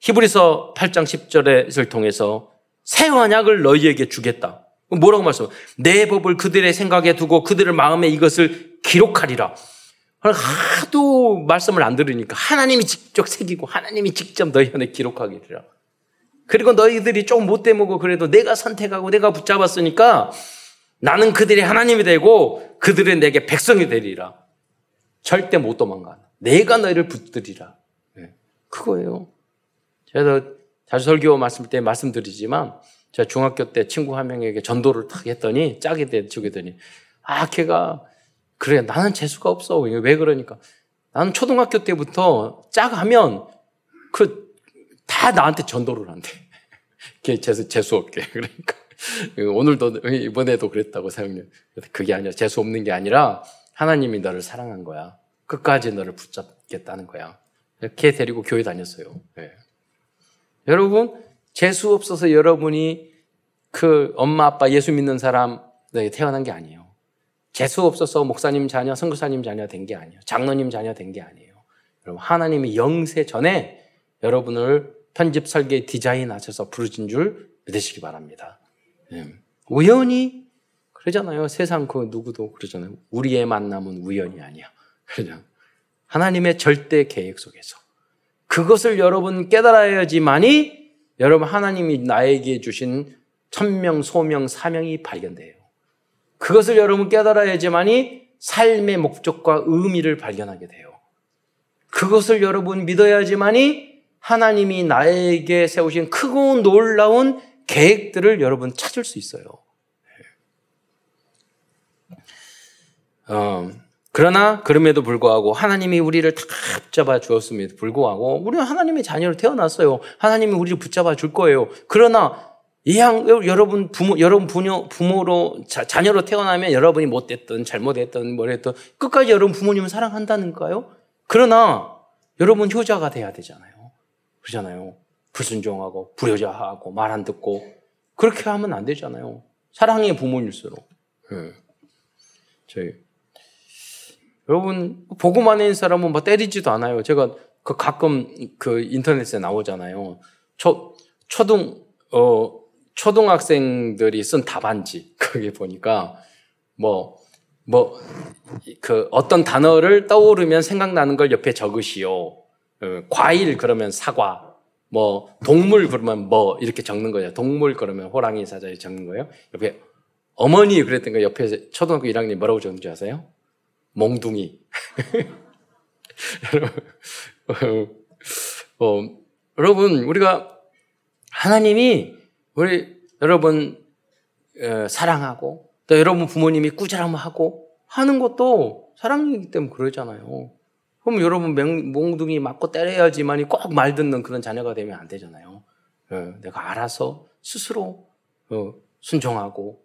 히브리서 8장 10절을 통해서 새 언약을 너희에게 주겠다. 뭐라고 말씀? 내 법을 그들의 생각에 두고 그들의 마음에 이것을 기록하리라. 하도 말씀을 안 들으니까 하나님이 직접 새기고 하나님이 직접 너희 안에 기록하기라. 그리고 너희들이 좀 못돼 먹고 그래도 내가 선택하고 내가 붙잡았으니까 나는 그들이 하나님이 되고 그들은 내게 백성이 되리라. 절대 못 도망가. 내가 너희를 붙들이라. 네. 그거예요. 제가 자주 설교 말씀 때 말씀드리지만 제가 중학교 때 친구 한 명에게 전도를 탁 했더니 짝이 돼 주게더니 아 걔가 그래 나는 재수가 없어 왜 그러니까 나는 초등학교 때부터 짝 하면 그 다 나한테 전도를 한대. 걔 재수 재수 없게 그러니까 오늘도 이번에도 그랬다고 사용님 그게 아니라 재수 없는 게 아니라 하나님이 너를 사랑한 거야. 끝까지 너를 붙잡겠다는 거야. 걔 데리고 교회 다녔어요. 네. 여러분, 재수 없어서 여러분이 그 엄마, 아빠, 예수 믿는 사람 태어난 게 아니에요. 재수 없어서 목사님 자녀, 선교사님 자녀 된 게 아니에요. 장로님 자녀 된 게 아니에요. 여러분, 하나님이 영세 전에 여러분을 편집 설계 디자인하셔서 부르신 줄 믿으시기 바랍니다. 네. 우연히 그러잖아요. 세상 그 누구도 그러잖아요. 우리의 만남은 우연이 아니야. 그죠? 하나님의 절대 계획 속에서. 그것을 여러분 깨달아야지만이 여러분 하나님이 나에게 주신 천명, 소명, 사명이 발견돼요. 그것을 여러분 깨달아야지만이 삶의 목적과 의미를 발견하게 돼요. 그것을 여러분 믿어야지만이 하나님이 나에게 세우신 크고 놀라운 계획들을 여러분 찾을 수 있어요. 어, 그러나 그럼에도 불구하고 하나님이 우리를 다 붙잡아 주었음에도 불구하고 우리는 하나님의 자녀로 태어났어요. 하나님이 우리를 붙잡아 줄 거예요. 그러나 이양 여러분 부모 여러분 부모 부모로 자, 자녀로 태어나면 여러분이 못됐든 잘못했든 뭐랬든 끝까지 여러분 부모님을 사랑한다는가요? 그러나 여러분 효자가 돼야 되잖아요. 그러잖아요. 불순종하고 불효자하고 말 안 듣고 그렇게 하면 안 되잖아요. 사랑의 부모일수록. 네. 저희 여러분 보고만 있는 사람은 뭐 때리지도 않아요. 제가 그 가끔 그 인터넷에 나오잖아요. 초 초등 어 초등학생들이 쓴 답안지 거기 보니까 뭐 뭐 그 어떤 단어를 떠오르면 생각나는 걸 옆에 적으시오. 어, 과일 그러면 사과. 뭐 동물 그러면 뭐 이렇게 적는 거예요. 동물 그러면 호랑이 사자에 적는 거예요. 옆에 어머니 그랬던 거 옆에 초등학교 1학년 뭐라고 적는지 아세요? 몽둥이. 어, 여러분, 우리가 하나님이 우리 여러분 어, 사랑하고 또 여러분 부모님이 꾸지람하고 하는 것도 사랑이기 때문에 그러잖아요. 그럼 여러분 몽둥이 맞고 때려야지만이 꼭 말 듣는 그런 자녀가 되면 안 되잖아요. 어, 내가 알아서 스스로 어, 순종하고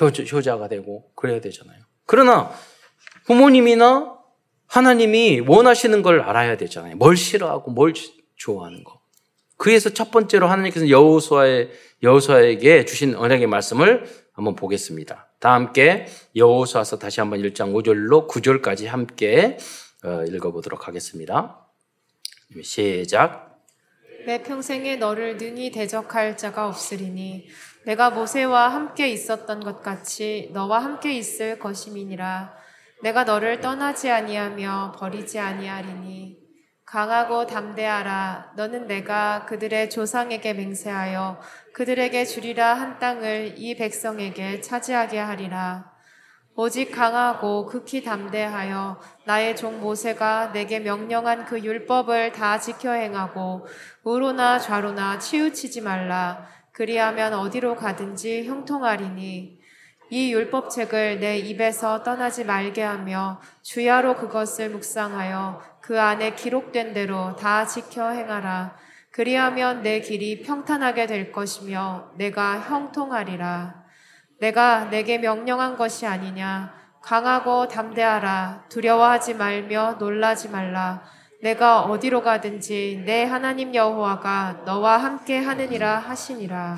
효자, 효자가 되고 그래야 되잖아요. 그러나 부모님이나 하나님이 원하시는 걸 알아야 되잖아요. 뭘 싫어하고 뭘 좋아하는 거. 그래서 첫 번째로 하나님께서 여호수아의 여호수아에게 주신 언약의 말씀을 한번 보겠습니다. 다 함께 여호수아서 다시 한번 1장 5절로 9절까지 함께 어, 읽어보도록 하겠습니다. 시작. 내 평생에 너를 능히 대적할 자가 없으리니 내가 모세와 함께 있었던 것 같이 너와 함께 있을 것임이니라. 내가 너를 떠나지 아니하며 버리지 아니하리니 강하고 담대하라. 너는 내가 그들의 조상에게 맹세하여 그들에게 주리라. 한 땅을 이 백성에게 차지하게 하리라. 오직 강하고 극히 담대하여 나의 종 모세가 내게 명령한 그 율법을 다 지켜 행하고 우로나 좌로나 치우치지 말라. 그리하면 어디로 가든지 형통하리니 이 율법책을 내 입에서 떠나지 말게 하며 주야로 그것을 묵상하여 그 안에 기록된 대로 다 지켜 행하라. 그리하면 내 길이 평탄하게 될 것이며 내가 형통하리라. 내가 내게 명령한 것이 아니냐. 강하고 담대하라. 두려워하지 말며 놀라지 말라. 내가 어디로 가든지 내 하나님 여호와가 너와 함께 하느니라 하시니라.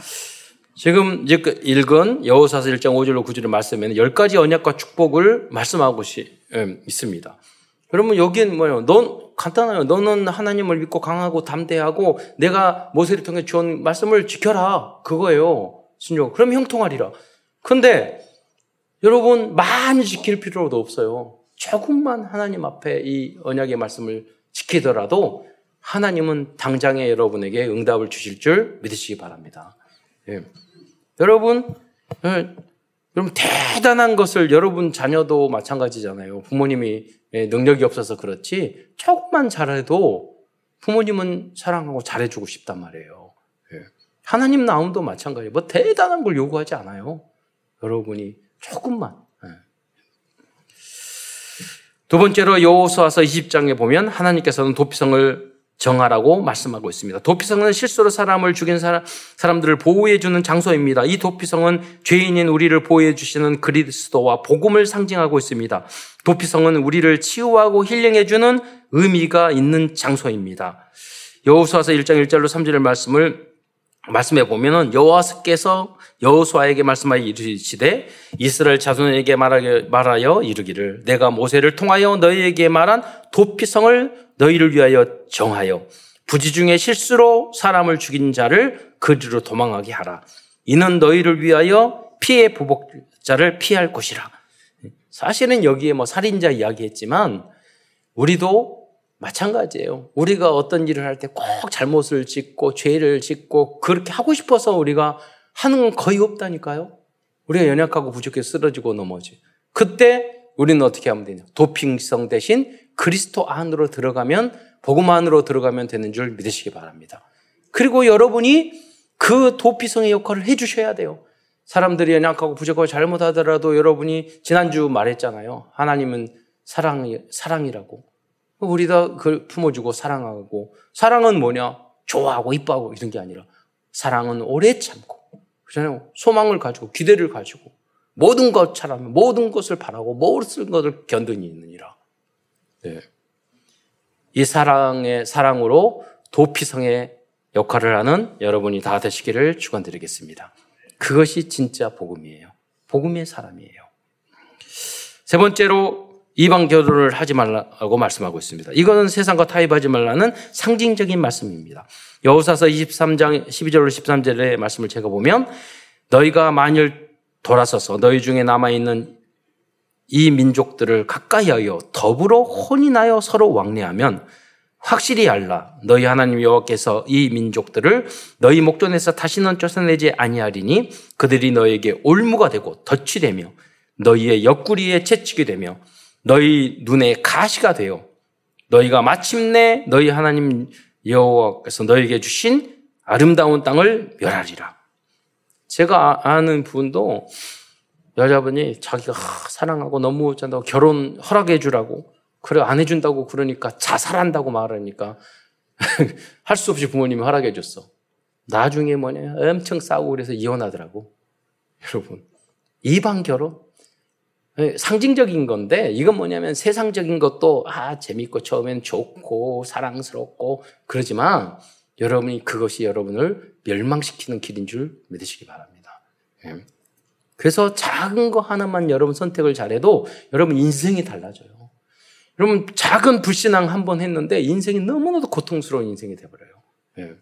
지금 그 읽은 여호사서 1장 5절로 9절의 말씀에는 열 가지 언약과 축복을 말씀하고 예, 있습니다. 그러면 여기는 뭐예요? 넌 간단해요. 너는 하나님을 믿고 강하고 담대하고 내가 모세를 통해 주온 말씀을 지켜라. 그거예요. 순종. 그럼 형통하리라. 근데 여러분 많이 지킬 필요도 없어요. 조금만 하나님 앞에 이 언약의 말씀을 지키더라도 하나님은 당장에 여러분에게 응답을 주실 줄 믿으시기 바랍니다. 예. 여러분, 예, 여러분 대단한 것을 여러분 자녀도 마찬가지잖아요. 부모님이 예, 능력이 없어서 그렇지 조금만 잘해도 부모님은 사랑하고 잘해주고 싶단 말이에요. 예. 하나님 나옴도 마찬가지예요. 뭐 대단한 걸 요구하지 않아요. 여러분이 조금만. 예. 두 번째로 여호수아서 20장에 보면 하나님께서는 도피성을 정하라고 말씀하고 있습니다. 도피성은 실수로 사람을 죽인 사람, 사람들을 보호해 주는 장소입니다. 이 도피성은 죄인인 우리를 보호해 주시는 그리스도와 복음을 상징하고 있습니다. 도피성은 우리를 치유하고 힐링해 주는 의미가 있는 장소입니다. 여호수아서 1장 1절로 3절의 말씀을 말씀해 보면은 여호와께서 여호수아에게 말씀하여 이르시되 이스라엘 자손에게 말하여 이르기를 내가 모세를 통하여 너희에게 말한 도피성을 너희를 위하여 정하여 부지 중에 실수로 사람을 죽인 자를 그리로 도망하게 하라. 이는 너희를 위하여 피해 보복자를 피할 것이라. 사실은 여기에 뭐 살인자 이야기했지만 우리도 마찬가지예요. 우리가 어떤 일을 할 때 꼭 잘못을 짓고 죄를 짓고 그렇게 하고 싶어서 우리가 하는 건 거의 없다니까요. 우리가 연약하고 부족해 쓰러지고 넘어지. 그때 우리는 어떻게 하면 되냐? 도핑성 대신 그리스도 안으로 들어가면 복음 안으로 들어가면 되는 줄 믿으시기 바랍니다. 그리고 여러분이 그 도피성의 역할을 해 주셔야 돼요. 사람들이 연약하고 부족하고 잘못하더라도 여러분이 지난주 말했잖아요. 하나님은 사랑 사랑이라고. 우리 다 그걸 품어주고 사랑하고 사랑은 뭐냐? 좋아하고 이뻐하고 이런 게 아니라 사랑은 오래 참고 그잖아요. 소망을 가지고 기대를 가지고 모든 것처럼 모든 것을 바라고 모든 것을 견딘이 있느니라. 네. 이 사랑의 사랑으로 도피성의 역할을 하는 여러분이 다 되시기를 축원드리겠습니다. 그것이 진짜 복음이에요. 복음의 사람이에요. 세 번째로 이방 결혼을 하지 말라고 말씀하고 있습니다. 이거는 세상과 타협하지 말라는 상징적인 말씀입니다. 여호사서 23장 12절로 13절의 말씀을 제가 보면 너희가 만일 돌아서서 너희 중에 남아 있는 이 민족들을 가까이 하여 더불어 혼인하여 서로 왕래하면 확실히 알라 너희 하나님 여호와께서 이 민족들을 너희 목전에서 다시는 쫓아내지 아니하리니 그들이 너에게 올무가 되고 덫이 되며 너희의 옆구리에 채찍이 되며 너희 눈에 가시가 되어 너희가 마침내 너희 하나님 여호와께서 너희에게 주신 아름다운 땅을 멸하리라. 제가 아는 분도 여자분이 자기가 사랑하고 너무 잔다고 결혼 허락해 주라고 그래 안 해준다고 그러니까 자살한다고 말하니까 할 수 없이 부모님이 허락해 줬어. 나중에 뭐냐 엄청 싸우고 그래서 이혼하더라고. 여러분 이방 결혼 상징적인 건데 이건 뭐냐면 세상적인 것도 아 재밌고 처음엔 좋고 사랑스럽고 그러지만 여러분이 그것이 여러분을 멸망시키는 길인 줄 믿으시기 바랍니다. 그래서 작은 거 하나만 여러분 선택을 잘해도 여러분 인생이 달라져요. 여러분 작은 불신앙 한 번 했는데 인생이 너무나도 고통스러운 인생이 돼버려요. 예.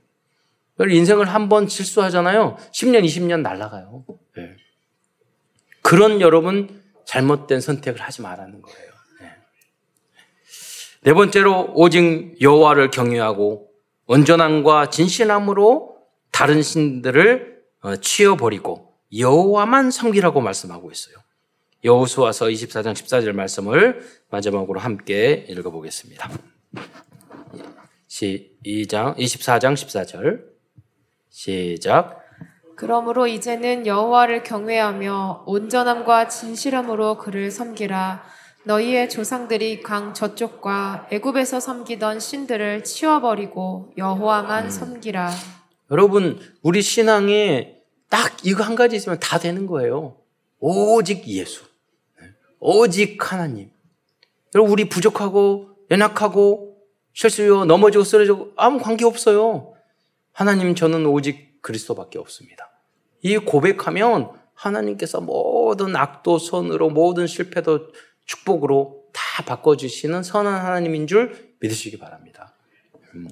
인생을 한 번 실수하잖아요. 10년, 20년 날아가요. 예. 그런 여러분 잘못된 선택을 하지 말라는 거예요. 예. 네 번째로 오직 여호와를 경외하고 온전함과 진실함으로 다른 신들을 어, 치워버리고 여호와만 섬기라고 말씀하고 있어요. 여호수아서 24장 14절 말씀을 마지막으로 함께 읽어보겠습니다. 시장 24장 14절 시작. 그러므로 이제는 여호와를 경외하며 온전함과 진실함으로 그를 섬기라. 너희의 조상들이 강 저쪽과 애굽에서 섬기던 신들을 치워버리고 여호와만 음. 섬기라. 여러분, 우리 신앙에 딱 이거 한 가지 있으면 다 되는 거예요. 오직 예수. 오직 하나님. 여러분, 우리 부족하고, 연약하고, 실수요, 넘어지고 쓰러지고, 아무 관계 없어요. 하나님, 저는 오직 그리스도밖에 없습니다. 이 고백하면 하나님께서 모든 악도 선으로, 모든 실패도 축복으로 다 바꿔주시는 선한 하나님인 줄 믿으시기 바랍니다. 음.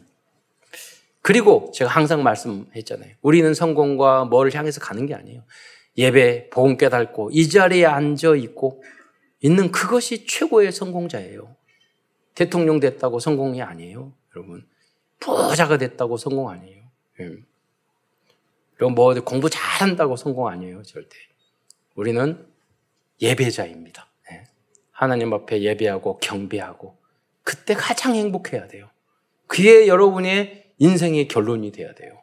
그리고 제가 항상 말씀했잖아요. 우리는 성공과 뭐를 향해서 가는 게 아니에요. 예배, 복음 깨닫고 이 자리에 앉아 있고 있는 그것이 최고의 성공자예요. 대통령 됐다고 성공이 아니에요, 여러분. 부자가 됐다고 성공 아니에요. 그리고 뭐 공부 잘한다고 성공 아니에요, 절대. 우리는 예배자입니다. 예. 하나님 앞에 예배하고 경배하고 그때 가장 행복해야 돼요. 그게 여러분의 인생의 결론이 돼야 돼요.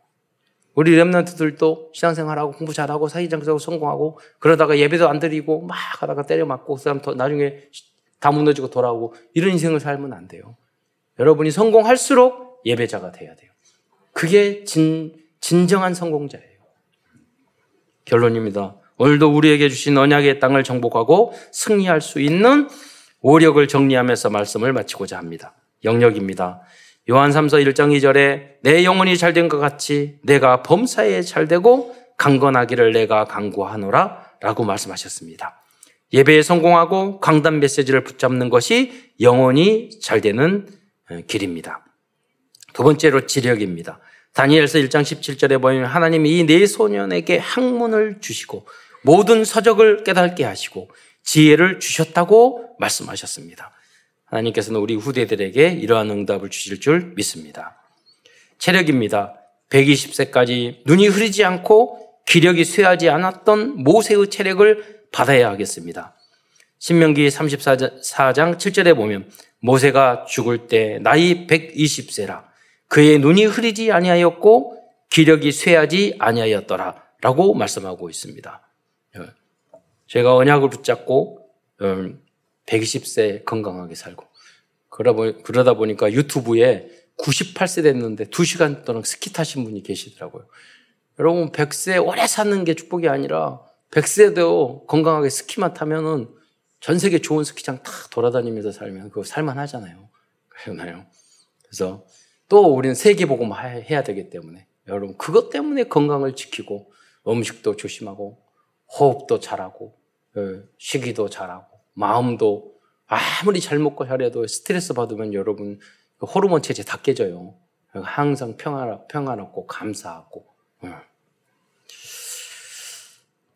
우리 랩런트들도 신앙생활하고 공부 잘하고 사회장적으로 성공하고 그러다가 예배도 안 드리고 막 하다가 때려 맞고 그 사람 나중에 다 무너지고 돌아오고 이런 인생을 살면 안 돼요. 여러분이 성공할수록 예배자가 돼야 돼요. 그게 진, 진정한 성공자예요. 결론입니다. 오늘도 우리에게 주신 언약의 땅을 정복하고 승리할 수 있는 오력을 정리하면서 말씀을 마치고자 합니다. 영역입니다. 요한 3서 1장 2절에 내 영혼이 잘된 것 같이 내가 범사에 잘되고 강건하기를 내가 강구하노라 라고 말씀하셨습니다. 예배에 성공하고 강단 메시지를 붙잡는 것이 영혼이 잘 되는 어, 길입니다. 두 번째로 지력입니다. 다니엘서 1장 17절에 보면 하나님이 이 네 소년에게 학문을 주시고 모든 서적을 깨닫게 하시고 지혜를 주셨다고 말씀하셨습니다. 하나님께서는 우리 후대들에게 이러한 응답을 주실 줄 믿습니다. 체력입니다. 120세까지 눈이 흐리지 않고 기력이 쇠하지 않았던 모세의 체력을 받아야 하겠습니다. 신명기 34장 7절에 보면 모세가 죽을 때 나이 120세라 그의 눈이 흐리지 아니하였고 기력이 쇠하지 아니하였더라 라고 말씀하고 있습니다. 제가 언약을 붙잡고 120세 음, 건강하게 살고 그러다 보니까 유튜브에 98세 됐는데 2시간 동안 스키 타신 분이 계시더라고요. 여러분 100세 오래 사는 게 축복이 아니라 100세도 건강하게 스키만 타면은 전 세계 좋은 스키장 다 돌아다니면서 살면 그거 살만 하잖아요. 그러나요? 그래서 또 우리는 세계 복음 해야 되기 때문에 여러분 그것 때문에 건강을 지키고 음식도 조심하고 호흡도 잘하고 예, 쉬기도 잘하고 마음도 아무리 잘 먹고 잘해도 스트레스 받으면 여러분 그 호르몬 체제 다 깨져요. 항상 평화, 평화롭고 감사하고 예.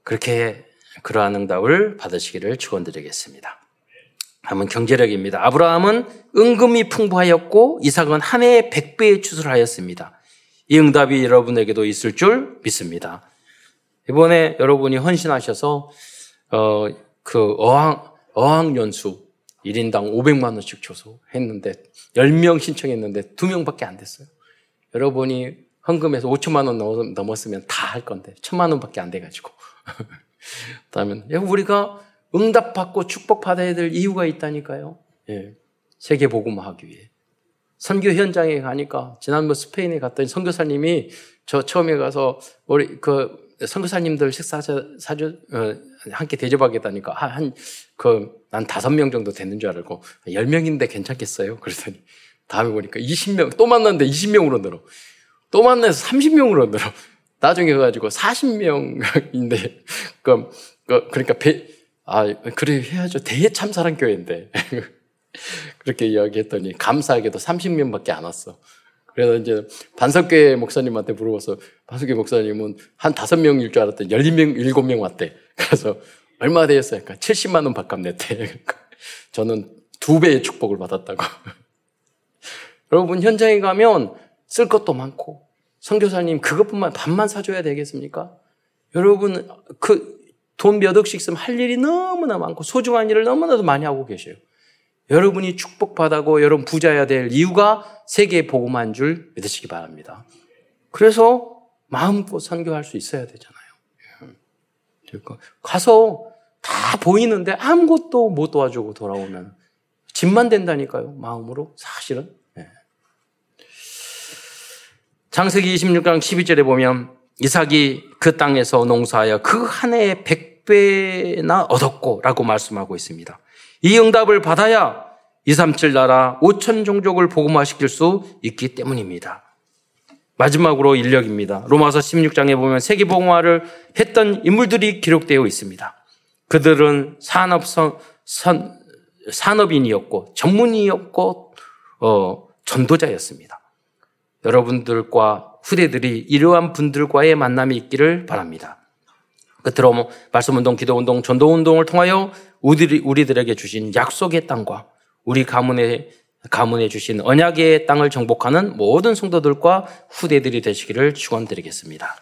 그렇게 그러한 응답을 받으시기를 축원드리겠습니다. 다음은 경제력입니다. 아브라함은 은금이 풍부하였고 이삭은 한 해에 100배의 추수하였습니다. 이 응답이 여러분에게도 있을 줄 믿습니다. 이번에 여러분이 헌신하셔서 어, 그 어항 어항 연수 1인당 500만 원씩 줘서 했는데 10명 신청했는데 2명밖에 안 됐어요. 여러분이 헌금에서 5천만 원 넘었으면 다 할 건데 1천만 원밖에 안 돼 가지고 그다음에 우리가 응답받고 축복받아야 될 이유가 있다니까요. 예. 세계 복음하기 위해. 선교 현장에 가니까 지난번 스페인에 갔더니 선교사님이 저 처음에 가서 우리 그 선교사님들 식사 사주 어, 함께 대접하겠다니까 한 그 난 다섯 명 정도 되는 줄 알고 열 명인데 괜찮겠어요? 그랬더니 다음에 보니까 20명 또 만났는데 20명으로 늘어. 또 만나서 30명으로 늘어. 나중에 가지고 40명인데 그, 그 그러니까 배, 아 그래 해야죠 대참사랑 교회인데 그렇게 이야기했더니 감사하게도 30명밖에 안 왔어. 그래서 이제 반석교회 목사님한테 물어봐서 반석교회 목사님은 한 다섯 명일 줄 알았더니 12명, 7명 왔대. 그래서 얼마 되었어요? 그러니까 70만 원 밥값 냈대. 그러니까 저는 두 배의 축복을 받았다고. 여러분 현장에 가면 쓸 것도 많고 선교사님 그것뿐만 밥만 사줘야 되겠습니까? 여러분 그 돈 몇 억씩 쓰면 할 일이 너무나 많고 소중한 일을 너무나도 많이 하고 계셔요. 여러분이 축복받고 여러분 부자여야 될 이유가 세계에 복음한 줄 믿으시기 바랍니다. 그래서 마음껏 선교할 수 있어야 되잖아요. 가서 다 보이는데 아무것도 못 도와주고 돌아오면 짐만 된다니까요. 마음으로 사실은. 네. 창세기 26장 12절에 보면 이삭이 그 땅에서 농사하여 그 한 해에 100배나 얻었고 라고 말씀하고 있습니다. 이 응답을 받아야 237 나라 5천 종족을 복음화시킬 수 있기 때문입니다. 마지막으로 인력입니다. 로마서 16장에 보면 세계 복음화를 했던 인물들이 기록되어 있습니다. 그들은 산업 선, 산업인이었고 전문이었고 어, 전도자였습니다. 여러분들과 후대들이 이러한 분들과의 만남이 있기를 바랍니다. 끝으로 뭐 말씀운동, 기도운동, 전도운동을 통하여 우리들에게 주신 약속의 땅과 우리 가문에 가문에 주신 언약의 땅을 정복하는 모든 성도들과 후대들이 되시기를 축원드리겠습니다.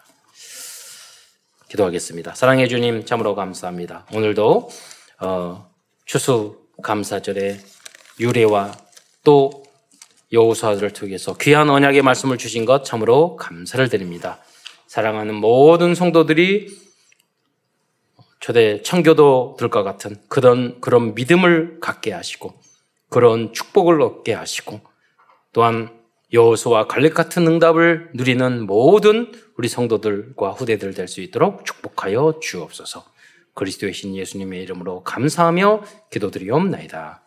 기도하겠습니다. 사랑해 주님 참으로 감사합니다. 오늘도 어, 추수 감사절의 유래와 또 여호수아를 통해서 귀한 언약의 말씀을 주신 것 참으로 감사를 드립니다. 사랑하는 모든 성도들이 초대 청교도들과 같은 그런 그런 믿음을 갖게 하시고 그런 축복을 얻게 하시고 또한 여호수와 갈렙 같은 응답을 누리는 모든 우리 성도들과 후대들 될 수 있도록 축복하여 주옵소서. 그리스도의 신 예수님의 이름으로 감사하며 기도드리옵나이다.